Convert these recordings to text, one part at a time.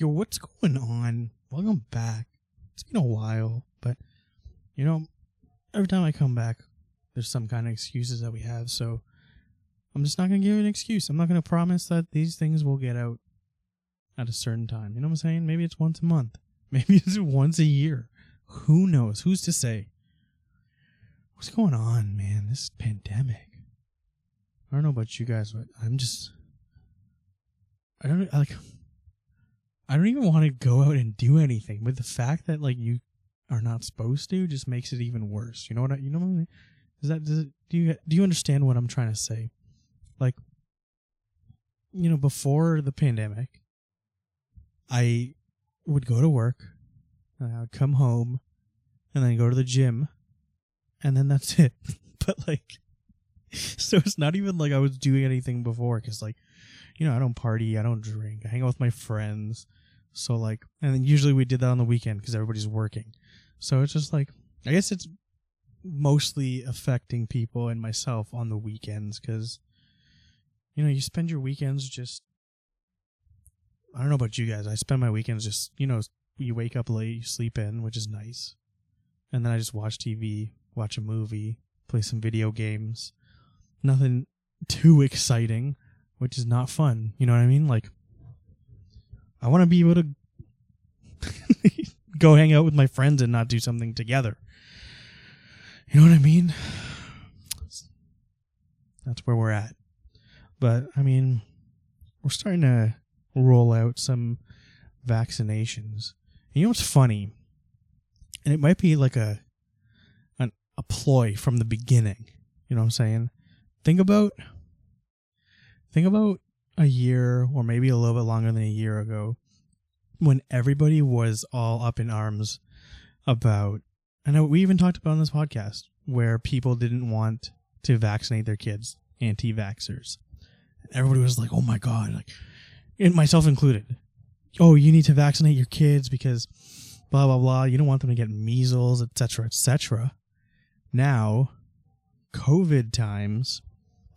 Yo, what's going on? Welcome back. It's been a while, but you know, every time I come back, there's some kind of excuses that we have. So I'm just not gonna give an excuse. I'm not gonna promise that these things will get out at a certain time. You know what I'm saying? Maybe it's once a month. Maybe it's once a year. Who knows? Who's to say? What's going on, man? This pandemic. I don't know about you guys, but I'm just I don't like I don't even want to go out and do anything. But the fact that like you are not supposed to just makes it even worse. You know what I you know what I mean? Is that does it, do you do you understand what I'm trying to say? Like you know, before the pandemic, I would go to work, and I would come home, and then go to the gym, and then that's it. but like, so it's not even like I was doing anything before, because like, you know, I don't party, I don't drink, I hang out with my friends. So like, and then usually we did that on the weekend because everybody's working. So it's just like, I guess it's mostly affecting people and myself on the weekends because, you know, you spend your weekends just I don't know about you guys. I spend my weekends just, you know, you wake up late, you sleep in, which is nice. And then I just watch TV, watch a movie, play some video games. Nothing too exciting, which is not fun. You know what I mean? Like, I want to be able to go hang out with my friends and not do something together. You know what I mean? That's where we're at. But, I mean, we're starting to roll out some vaccinations. And you know what's funny? And it might be like a an, a ploy from the beginning. You know what I'm saying? Think about think about a year or maybe a little bit longer than a year ago when everybody was all up in arms about I know we even talked about on this podcast where people didn't want to vaccinate their kids, anti-vaxxers. Everybody was like, "Oh my god, like and myself included. Oh, you need to vaccinate your kids because blah blah blah. You don't want them to get measles, etc., etc. Now, COVID times,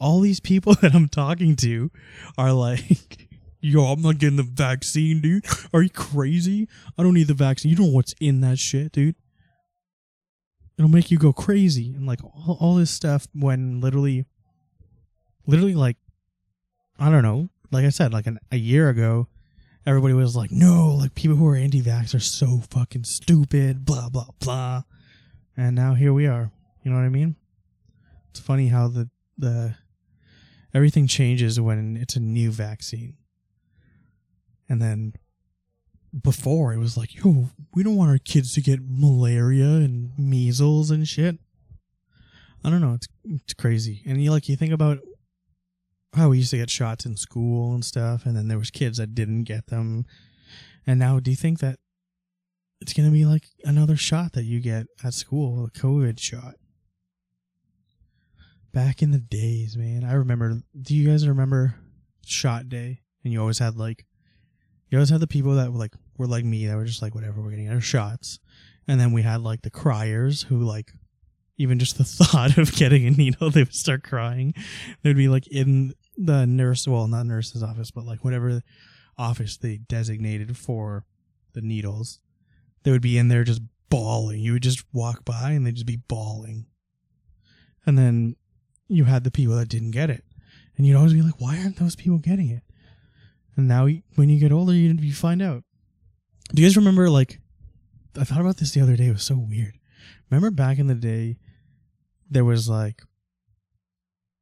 all these people that I'm talking to are like, "Yo, I'm not getting the vaccine, dude. Are you crazy? I don't need the vaccine. You don't know what's in that shit, dude. It'll make you go crazy." And like all, all this stuff when literally, literally like, I don't know, like I said, like an, a year ago, everybody was like, no, like people who are anti-vax are so fucking stupid, blah blah blah, and now here we are. You know what I mean? It's funny how the the everything changes when it's a new vaccine, and then before it was like, yo, we don't want our kids to get malaria and measles and shit. I don't know. It's it's crazy, and you like you think about how we used to get shots in school and stuff, and then there was kids that didn't get them. And now, do you think that it's gonna be like another shot that you get at school, a COVID shot? Back in the days, man, I remember. Do you guys remember shot day? And you always had like, you always had the people that were like were like me that were just like whatever, we're getting our shots. And then we had like the criers who like even just the thought of getting a needle, they would start crying. They'd be like in the nurse, well, not nurse's office, but like whatever office they designated for the needles. They would be in there just bawling. You would just walk by and they'd just be bawling. And then you had the people that didn't get it. And you'd always be like, why aren't those people getting it? And now when you get older, you, you find out. Do you guys remember, like, I thought about this the other day. It was so weird. Remember back in the day, there was like,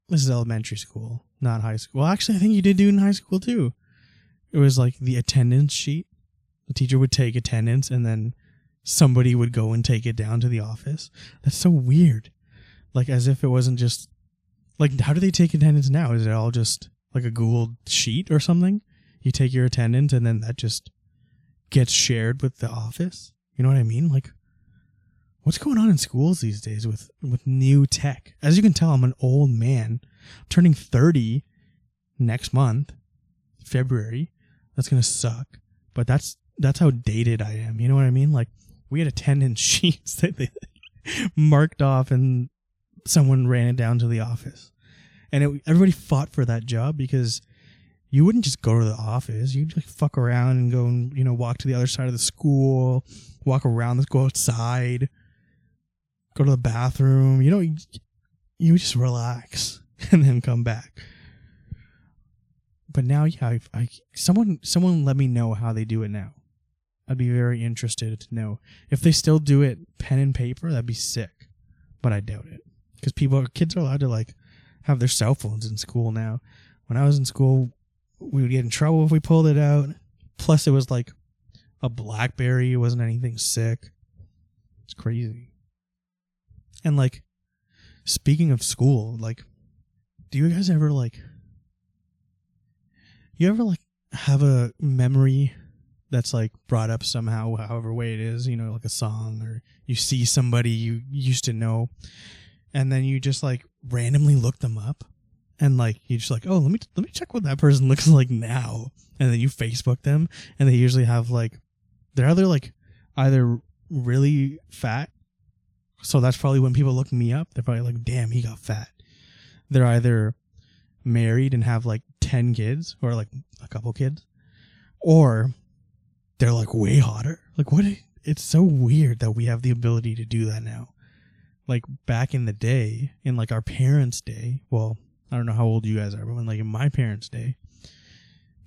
this is elementary school, not high school. Well, actually, I think you did do it in high school too. It was like the attendance sheet. The teacher would take attendance and then somebody would go and take it down to the office. That's so weird. Like as if it wasn't just like how do they take attendance now? Is it all just like a Google sheet or something? You take your attendance and then that just gets shared with the office? You know what I mean? Like what's going on in schools these days with with new tech? As you can tell, I'm an old man. Turning 30 next month, February. That's gonna suck, but that's that's how dated I am. You know what I mean? Like we had attendance sheets that they marked off, and someone ran it down to the office, and it, everybody fought for that job because you wouldn't just go to the office. You'd like fuck around and go and you know walk to the other side of the school, walk around, let's go outside, go to the bathroom. You know, you, you just relax and then come back. But now, yeah, I, I someone someone let me know how they do it now. I'd be very interested to know if they still do it pen and paper. That'd be sick, but I doubt it because people, kids are allowed to like have their cell phones in school now. When I was in school, we would get in trouble if we pulled it out. Plus, it was like a BlackBerry. It wasn't anything sick. It's crazy. And like, speaking of school, like, do you guys ever like, you ever like have a memory that's like brought up somehow, however way it is, you know, like a song or you see somebody you used to know, and then you just like randomly look them up and like you just like oh let me let me check what that person looks like now. And then you facebook them and they usually have like they're either like either really fat so that's probably when people look me up they're probably like damn he got fat. They're either married and have like 10 kids or like a couple kids or they're like way hotter. Like what it's so weird that we have the ability to do that now like back in the day in like our parents day well I don't know how old you guys are, but when like in my parents' day,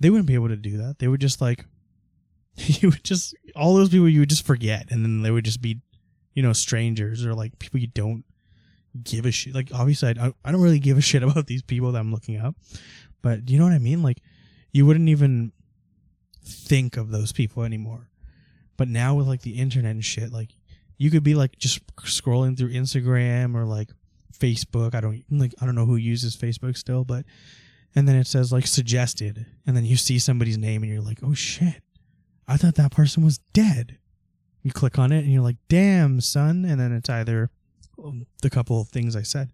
they wouldn't be able to do that. They would just like you would just all those people you would just forget, and then they would just be, you know, strangers or like people you don't give a shit. Like obviously, I I don't really give a shit about these people that I'm looking up, but you know what I mean? Like you wouldn't even think of those people anymore. But now with like the internet and shit, like you could be like just scrolling through Instagram or like Facebook. I don't like I don't know who uses Facebook still, but and then it says like suggested, and then you see somebody's name and you're like, oh shit, I thought that person was dead. You click on it and you're like, damn son, and then it's either um, the couple of things I said.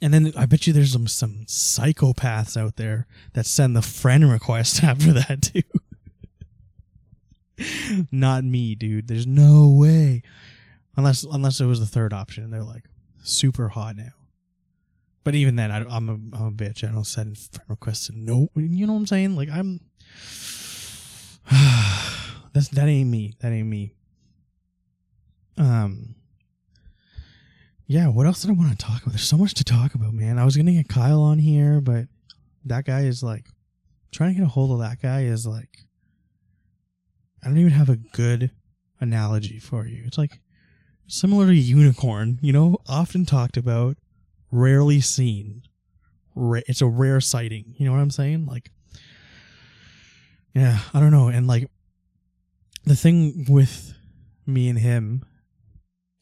And then I bet you there's some, some psychopaths out there that send the friend request after that too. Not me, dude. There's no way. Unless unless it was the third option. They're like, super hot now. But even then, I, am a, I'm a bitch. I don't send friend requests to no. You know what I'm saying? Like I'm. That's that ain't me. That ain't me. Um. Yeah. What else did I want to talk about? There's so much to talk about, man. I was gonna get Kyle on here, but that guy is like trying to get a hold of that guy is like. I don't even have a good analogy for you. It's like similar to unicorn, you know, often talked about, rarely seen. it's a rare sighting. You know what I'm saying? Like, yeah, I don't know. And like, the thing with me and him,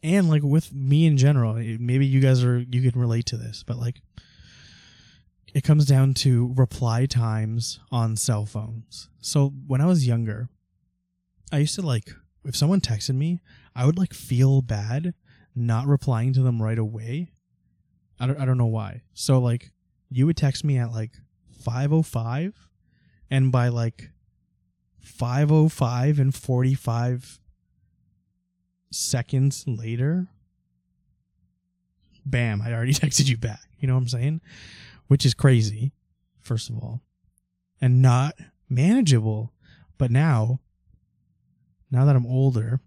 and like with me in general, eh, maybe you guys are, you can relate to this, but like, it comes down to reply times on cell phones. So when I was younger, I used to like, if someone texted me, I would like feel bad not replying to them right away. I don't I don't know why. So like you would text me at like 505 and by like 505 and 45 seconds later bam, I already texted you back. You know what I'm saying? Which is crazy, first of all. And not manageable. But now now that I'm older,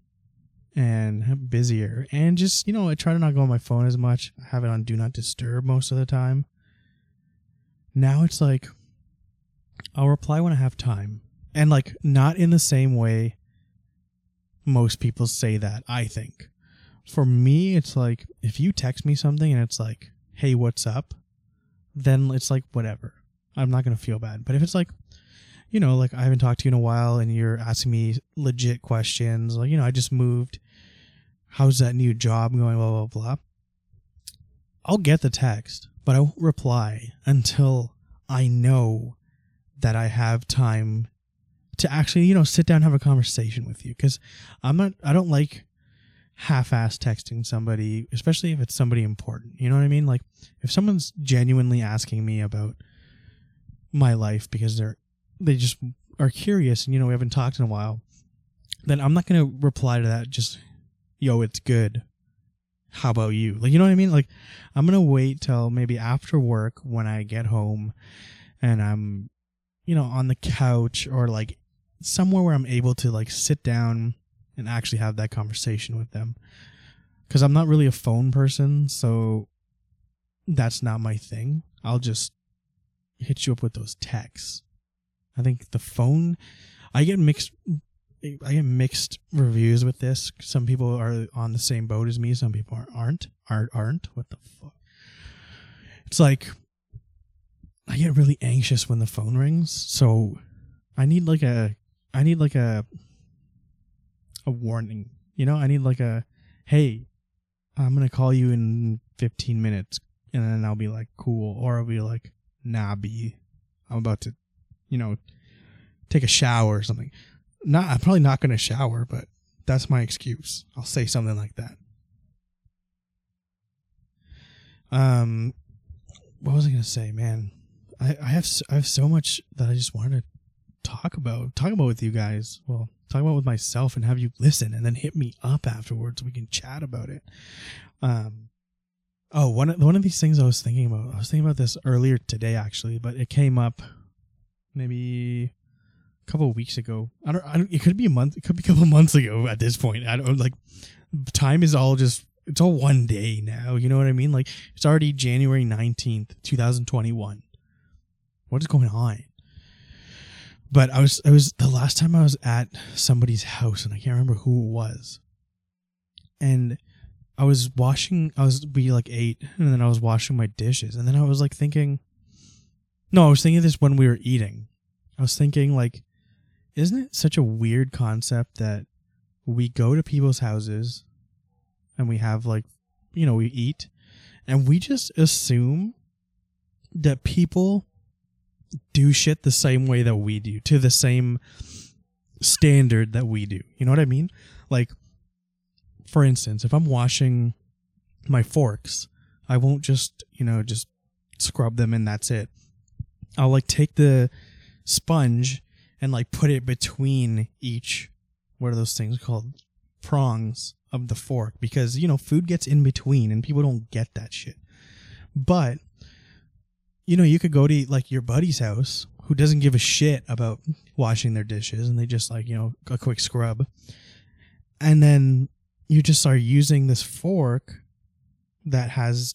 and busier. And just, you know, I try to not go on my phone as much. I have it on do not disturb most of the time. Now it's like I'll reply when I have time. And like not in the same way most people say that, I think. For me, it's like if you text me something and it's like, "Hey, what's up?" then it's like whatever. I'm not going to feel bad. But if it's like you know, like I haven't talked to you in a while and you're asking me legit questions, like, you know, I just moved. How's that new job going? Blah, blah, blah. I'll get the text, but I won't reply until I know that I have time to actually, you know, sit down and have a conversation with you. Cause I'm not, I don't like half ass texting somebody, especially if it's somebody important. You know what I mean? Like if someone's genuinely asking me about my life because they're they just are curious and you know we haven't talked in a while, then I'm not gonna reply to that just yo, it's good. How about you? Like you know what I mean? Like I'm gonna wait till maybe after work when I get home and I'm, you know, on the couch or like somewhere where I'm able to like sit down and actually have that conversation with them. Cause I'm not really a phone person, so that's not my thing. I'll just hit you up with those texts. I think the phone, I get mixed. I get mixed reviews with this. Some people are on the same boat as me. Some people aren't. Aren't aren't. What the fuck? It's like I get really anxious when the phone rings. So I need like a I need like a a warning. You know, I need like a hey, I'm gonna call you in 15 minutes, and then I'll be like cool, or I'll be like nah, I'm about to, you know, take a shower or something. Not I'm probably not gonna shower, but that's my excuse. I'll say something like that. Um, what was I gonna say, man? I, I have I have so much that I just wanted to talk about talk about with you guys. Well, talk about with myself and have you listen and then hit me up afterwards. We can chat about it. Um, oh one one of these things I was thinking about. I was thinking about this earlier today actually, but it came up maybe a couple of weeks ago. I don't, I don't. It could be a month. It could be a couple of months ago at this point. I don't like. Time is all just it's all one day now. You know what I mean? Like it's already January 19th, 2021. What is going on? But I was I was the last time I was at somebody's house and I can't remember who it was. And I was washing I was we like ate and then I was washing my dishes and then I was like thinking No, I was thinking this when we were eating. I was thinking like isn't it such a weird concept that we go to people's houses and we have like you know we eat and we just assume that people do shit the same way that we do to the same standard that we do. You know what i mean? Like for instance if i'm washing my forks i won't just you know just scrub them and that's it i'll like take the sponge and like put it between each what are those things called prongs of the fork because you know food gets in between and people don't get that shit. But you know, you could go to like your buddy's house who doesn't give a shit about washing their dishes and they just like, you know, a quick scrub. And then you just are using this fork that has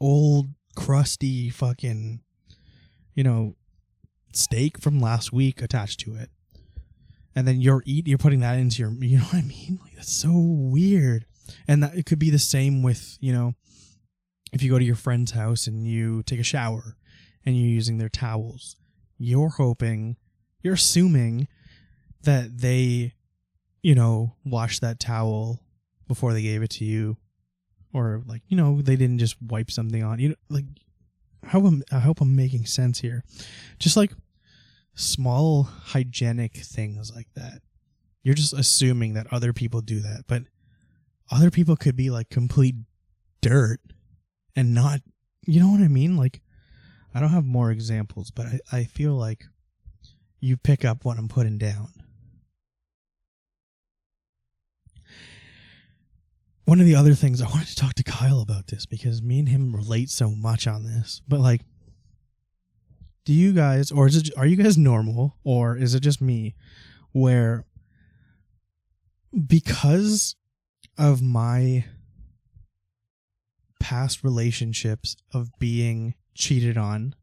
old crusty fucking you know steak from last week attached to it and then you're eat you're putting that into your you know what I mean? Like that's so weird. And that it could be the same with, you know, if you go to your friend's house and you take a shower and you're using their towels, you're hoping, you're assuming that they, you know, washed that towel before they gave it to you or like, you know, they didn't just wipe something on. You know, like how am I hope I'm making sense here. Just like small hygienic things like that. You're just assuming that other people do that, but other people could be like complete dirt and not, you know what I mean? Like, I don't have more examples, but I, I feel like you pick up what I'm putting down. One of the other things I wanted to talk to Kyle about this because me and him relate so much on this, but like, do you guys or is it are you guys normal or is it just me where because of my past relationships of being cheated on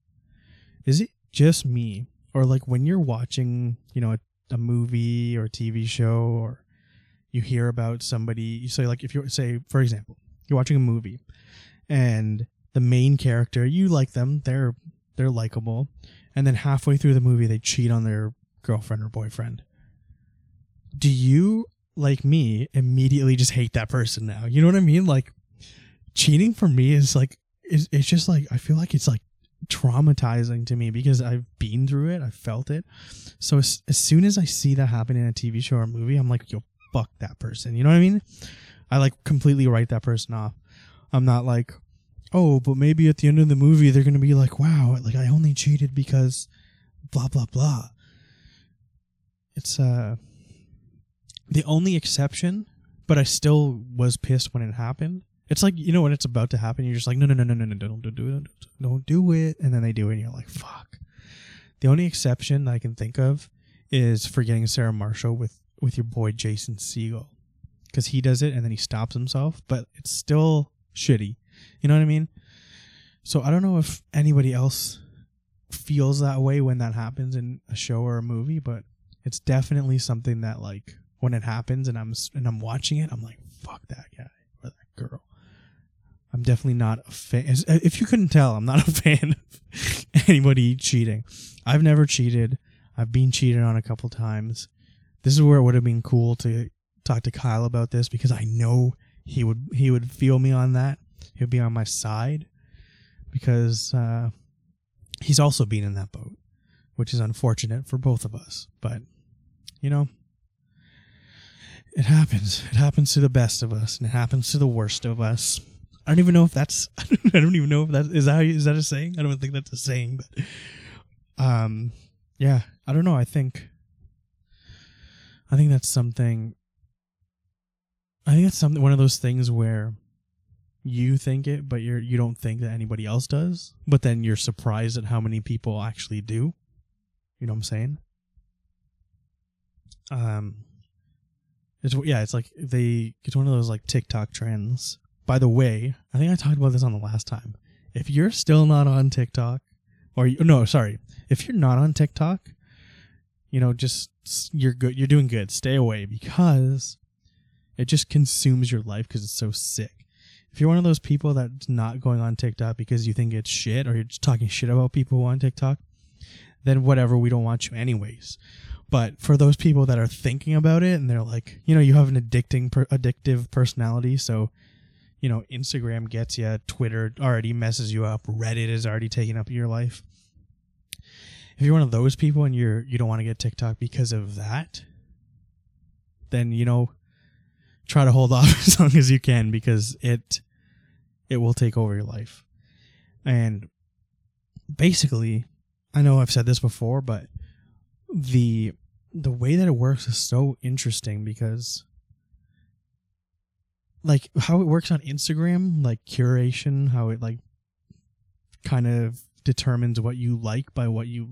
is it just me? Or like when you're watching you know a, a movie or a tv show or you hear about somebody you say like if you say for example you're watching a movie and the main character you like them they're they're likable, and then halfway through the movie they cheat on their girlfriend or boyfriend. Do you like me immediately just hate that person now? You know what I mean? Like cheating for me is like it's, it's just like I feel like it's like traumatizing to me because I've been through it, I've felt it. So as, as soon as I see that happen in a TV show or movie, I'm like, yo, fuck that person. You know what I mean? I like completely write that person off. I'm not like, oh, but maybe at the end of the movie they're to be like, wow, like I only cheated because blah, blah, blah. It's uh, the only exception, but I still was pissed when it happened, It's like you know when it's about to happen, you're just like, no, no, no, no, no, no, don't do it, don't do it, and then they do it, and you're like, fuck. The only exception I can think of is forgetting Sarah Marshall with with your boy Jason Segel, because he does it and then he stops himself, but it's still shitty. You know what I mean? So I don't know if anybody else feels that way when that happens in a show or a movie, but it's definitely something that like when it happens and I'm and I'm watching it, I'm like, fuck that guy or that girl. I'm definitely not a fan. Uh, if you couldn't tell, I'm not a fan of anybody cheating. I've never cheated. I've been cheated on a couple times. This is where it would have been cool to talk to Kyle about this because I know he would he would feel me on that. He would be on my side because uh, he's also been in that boat, which is unfortunate for both of us. But you know, it happens. It happens to the best of us, and it happens to the worst of us. I don't even know if that's. I don't even know if that is that is that a saying. I don't think that's a saying, but um, yeah. I don't know. I think. I think that's something. I think that's something. One of those things where you think it, but you're you don't think that anybody else does. But then you're surprised at how many people actually do. You know what I'm saying? Um, it's yeah, it's like they it's one of those like TikTok trends. By the way, I think I talked about this on the last time. If you're still not on TikTok, or no, sorry, if you're not on TikTok, you know, just you're good. You're doing good. Stay away because it just consumes your life because it's so sick. If you're one of those people that's not going on TikTok because you think it's shit or you're just talking shit about people on TikTok, then whatever, we don't want you anyways. But for those people that are thinking about it and they're like, you know, you have an addicting, per- addictive personality, so you know, Instagram gets you, Twitter already messes you up, Reddit is already taking up your life. If you're one of those people and you're you don't want to get TikTok because of that, then you know, try to hold off as long as you can because it it will take over your life. And basically, I know I've said this before, but the the way that it works is so interesting because like how it works on Instagram, like curation, how it like kind of determines what you like by what you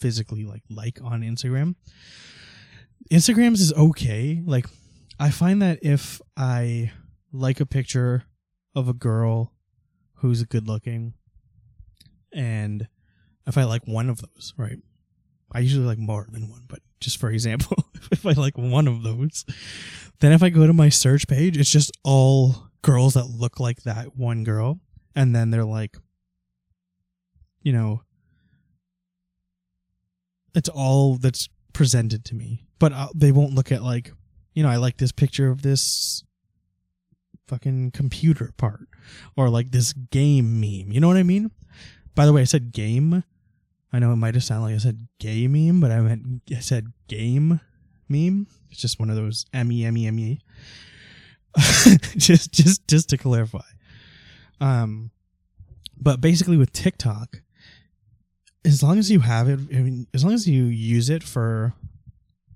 physically like like on Instagram. Instagrams is okay. Like I find that if I like a picture of a girl who's good looking and if I like one of those, right? I usually like more than one, but just for example, if I like one of those, then if I go to my search page, it's just all girls that look like that one girl. And then they're like, you know, it's all that's presented to me. But they won't look at like, you know, I like this picture of this fucking computer part or like this game meme. You know what I mean? By the way, I said game I know it might have sounded like I said gay meme, but I meant I said game meme. It's just one of those M E M E M E. Just just just to clarify. Um but basically with TikTok, as long as you have it, I mean, as long as you use it for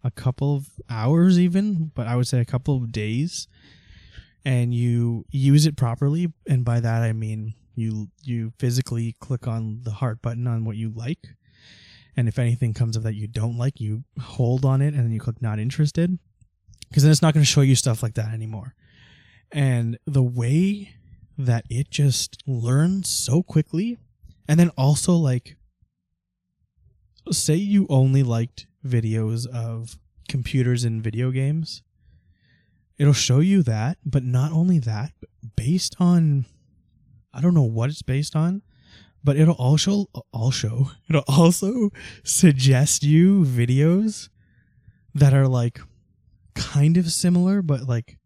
a couple of hours, even, but I would say a couple of days, and you use it properly, and by that I mean you you physically click on the heart button on what you like and if anything comes up that you don't like you hold on it and then you click not interested because then it's not going to show you stuff like that anymore. And the way that it just learns so quickly and then also like say you only liked videos of computers and video games it'll show you that but not only that based on I don't know what it's based on, but it'll also also it'll also suggest you videos that are like kind of similar but like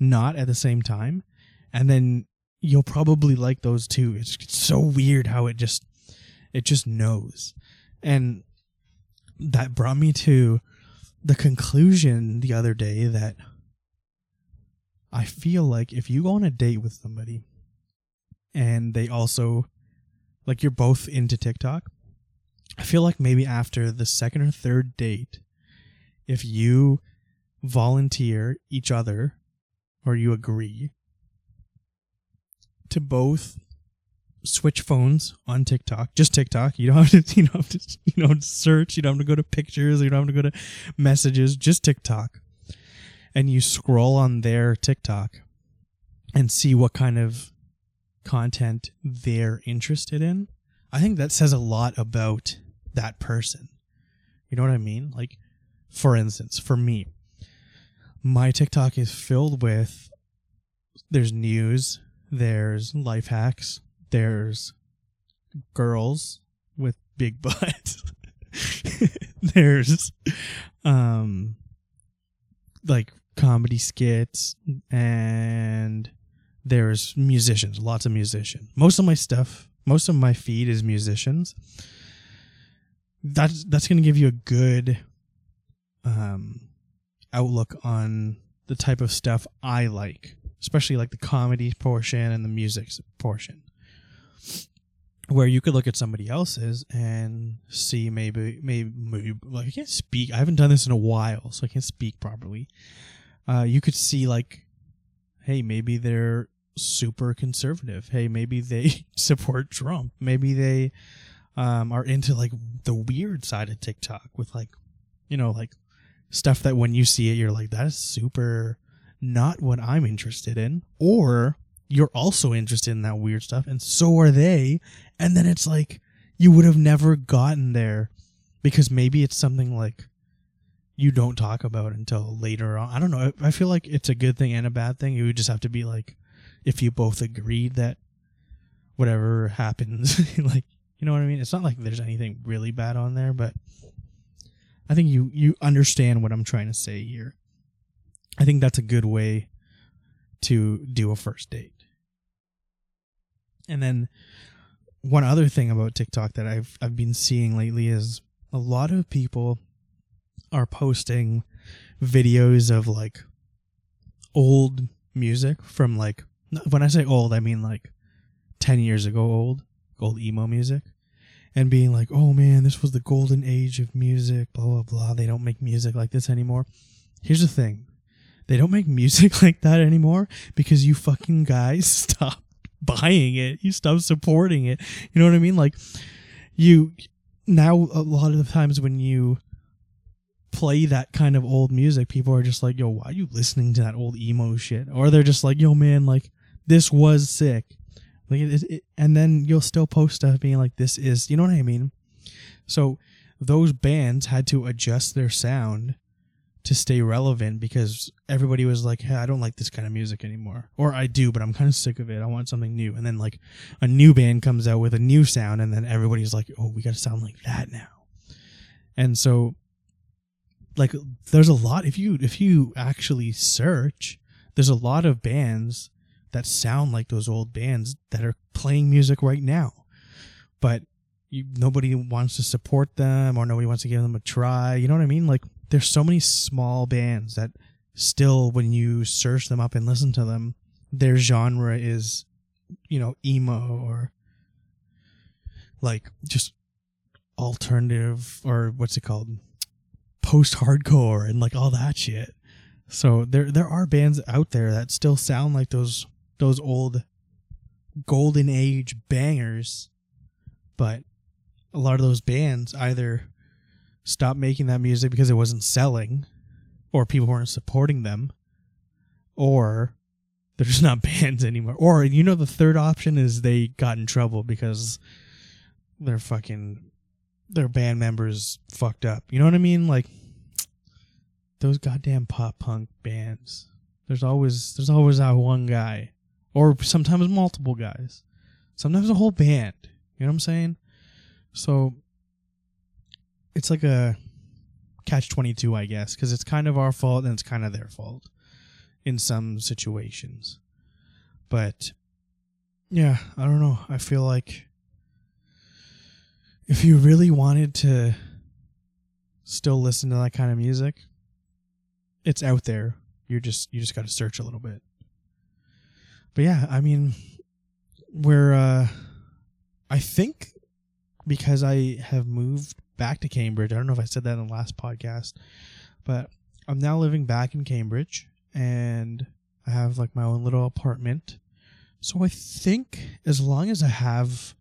not at the same time. And then you'll probably like those too. It's, so weird how it just it just knows. And that brought me to the conclusion the other day that I feel like if you go on a date with somebody and they also like you're both into TikTok. I feel like maybe after the second or third date, if you volunteer each other or you agree to both switch phones on TikTok, just TikTok. You don't have to, you don't have to, you don't search. You don't have to go to pictures. You don't have to go to messages. Just TikTok, and you scroll on their TikTok and see what kind of content they're interested in. I think that says a lot about that person. You know what I mean? Like, for instance, for me, my TikTok is filled with there's news, there's life hacks, there's girls with big butts. there's um like comedy skits and there's musicians, lots of musicians. Most of my stuff, most of my feed is musicians. That's that's going to give you a good um outlook on the type of stuff I like, especially like the comedy portion and the music portion. Where you could look at somebody else's and see maybe maybe, maybe like I can't speak. I haven't done this in a while, so I can't speak properly. Uh, you could see like, hey, maybe they're super conservative. Hey, maybe they support Trump. Maybe they um, are into like the weird side of TikTok with like, you know, like stuff that when you see it, you're like, that is super not what I'm interested in. Or you're also interested in that weird stuff, and so are they. And then it's like, you would have never gotten there because maybe it's something like you don't talk about until later on. I don't know. I feel like it's a good thing and a bad thing. You would just have to be like if you both agreed that whatever happens, like you know what I mean. It's not like there's anything really bad on there, but I think you you understand what I'm trying to say here. I think that's a good way to do a first date. And then one other thing about TikTok that I've I've been seeing lately is a lot of people are posting videos of like old music from like when I say old I mean like 10 years ago old old emo music and being like, oh man, this was the golden age of music, blah, blah, blah. They don't make music like this anymore. Here's the thing they don't make music like that anymore because you fucking guys stop buying it. You stop supporting it. You know what I mean? Like, you now, a lot of the times when you play that kind of old music, people are just like, yo, why are you listening to that old emo shit? Or they're just like, yo, man, like, this was sick. Like it, it, and then you'll still post stuff being like, "This is," you know what I mean? So those bands had to adjust their sound to stay relevant because everybody was like, "Hey, I don't like this kind of music anymore," or "I do, but I'm kind of sick of it. I want something new." And then like a new band comes out with a new sound, and then everybody's like, "Oh, we got to sound like that now." And so, like, there's a lot. If you if you actually search, there's a lot of bands that sound like those old bands that are playing music right now. But you, nobody wants to support them or nobody wants to give them a try. You know what I mean? Like there's so many small bands that still when you search them up and listen to them, their genre is, you know, emo or like just alternative or what's it called? Post hardcore and like all that shit. So there there are bands out there that still sound like those those old golden age bangers, but a lot of those bands either stopped making that music because it wasn't selling, or people weren't supporting them, or they're just not bands anymore. Or you know, the third option is they got in trouble because their fucking their band members fucked up. You know what I mean? Like those goddamn pop punk bands. There's always there's always that one guy or sometimes multiple guys, sometimes a whole band. You know what I'm saying? So it's like a catch 22, I guess, because it's kind of our fault and it's kind of their fault in some situations. But yeah, I don't know. I feel like if you really wanted to still listen to that kind of music, it's out there. You're just you just got to search a little bit but yeah, I mean, we're, uh, I think because I have moved back to Cambridge, I don't know if I said that in the last podcast, but I'm now living back in Cambridge and I have like my own little apartment. So I think as long as I have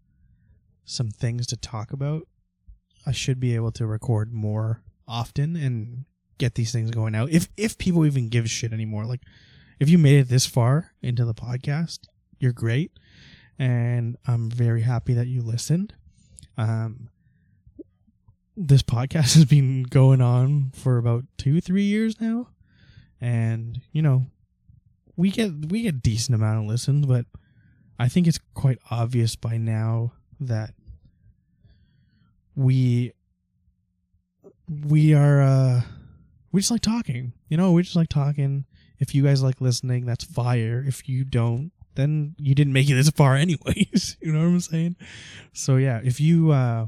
some things to talk about, I should be able to record more often and get these things going out. If if people even give shit anymore, like if you made it this far into the podcast, you're great, and I'm very happy that you listened. Um, this podcast has been going on for about two, three years now, and you know, we get we get a decent amount of listens, but I think it's quite obvious by now that we we are uh we just like talking. You know, we just like talking. If you guys like listening, that's fire. If you don't, then you didn't make it this far anyways. you know what I'm saying? So yeah, if you uh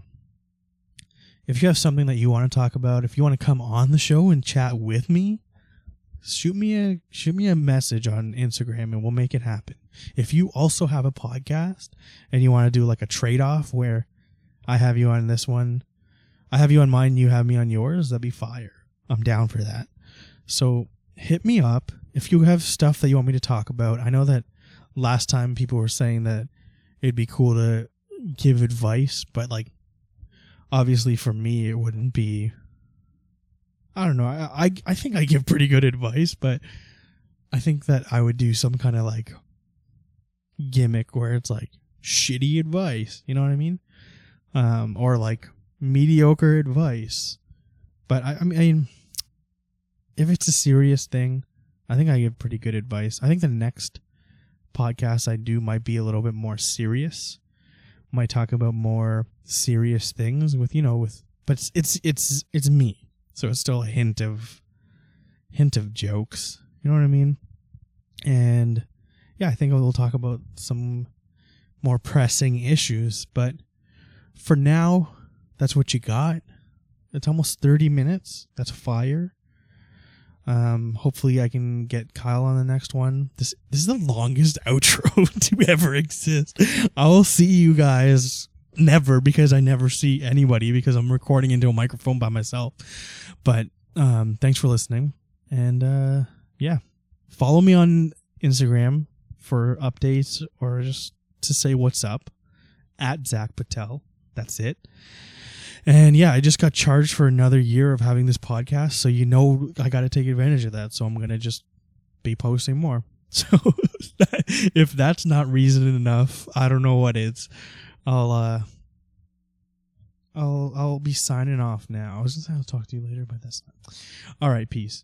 if you have something that you want to talk about, if you want to come on the show and chat with me, shoot me a shoot me a message on Instagram and we'll make it happen. If you also have a podcast and you want to do like a trade off where I have you on this one, I have you on mine, you have me on yours, that'd be fire. I'm down for that. So hit me up if you have stuff that you want me to talk about. I know that last time people were saying that it'd be cool to give advice, but like obviously for me it wouldn't be I don't know. I, I I think I give pretty good advice, but I think that I would do some kind of like gimmick where it's like shitty advice. You know what I mean? Um, or like mediocre advice. But I, I mean, if it's a serious thing, I think I give pretty good advice. I think the next podcast I do might be a little bit more serious. Might talk about more serious things with you know with, but it's it's it's, it's me, so it's still a hint of hint of jokes. You know what I mean? And yeah, I think we'll talk about some more pressing issues. But for now, that's what you got. It's almost 30 minutes. That's fire. Um, hopefully I can get Kyle on the next one. This this is the longest outro to ever exist. I will see you guys never because I never see anybody because I'm recording into a microphone by myself. But um, thanks for listening, and uh, yeah, follow me on Instagram for updates or just to say what's up at Zakk Patel. That's it. And yeah, I just got charged for another year of having this podcast. So you know I got to take advantage of that. So I'm going to just be posting more. So if that's not reason enough, I don't know what is. I'll uh I'll I'll be signing off now. I was gonna say I'll talk to you later, but that's not. All right, peace.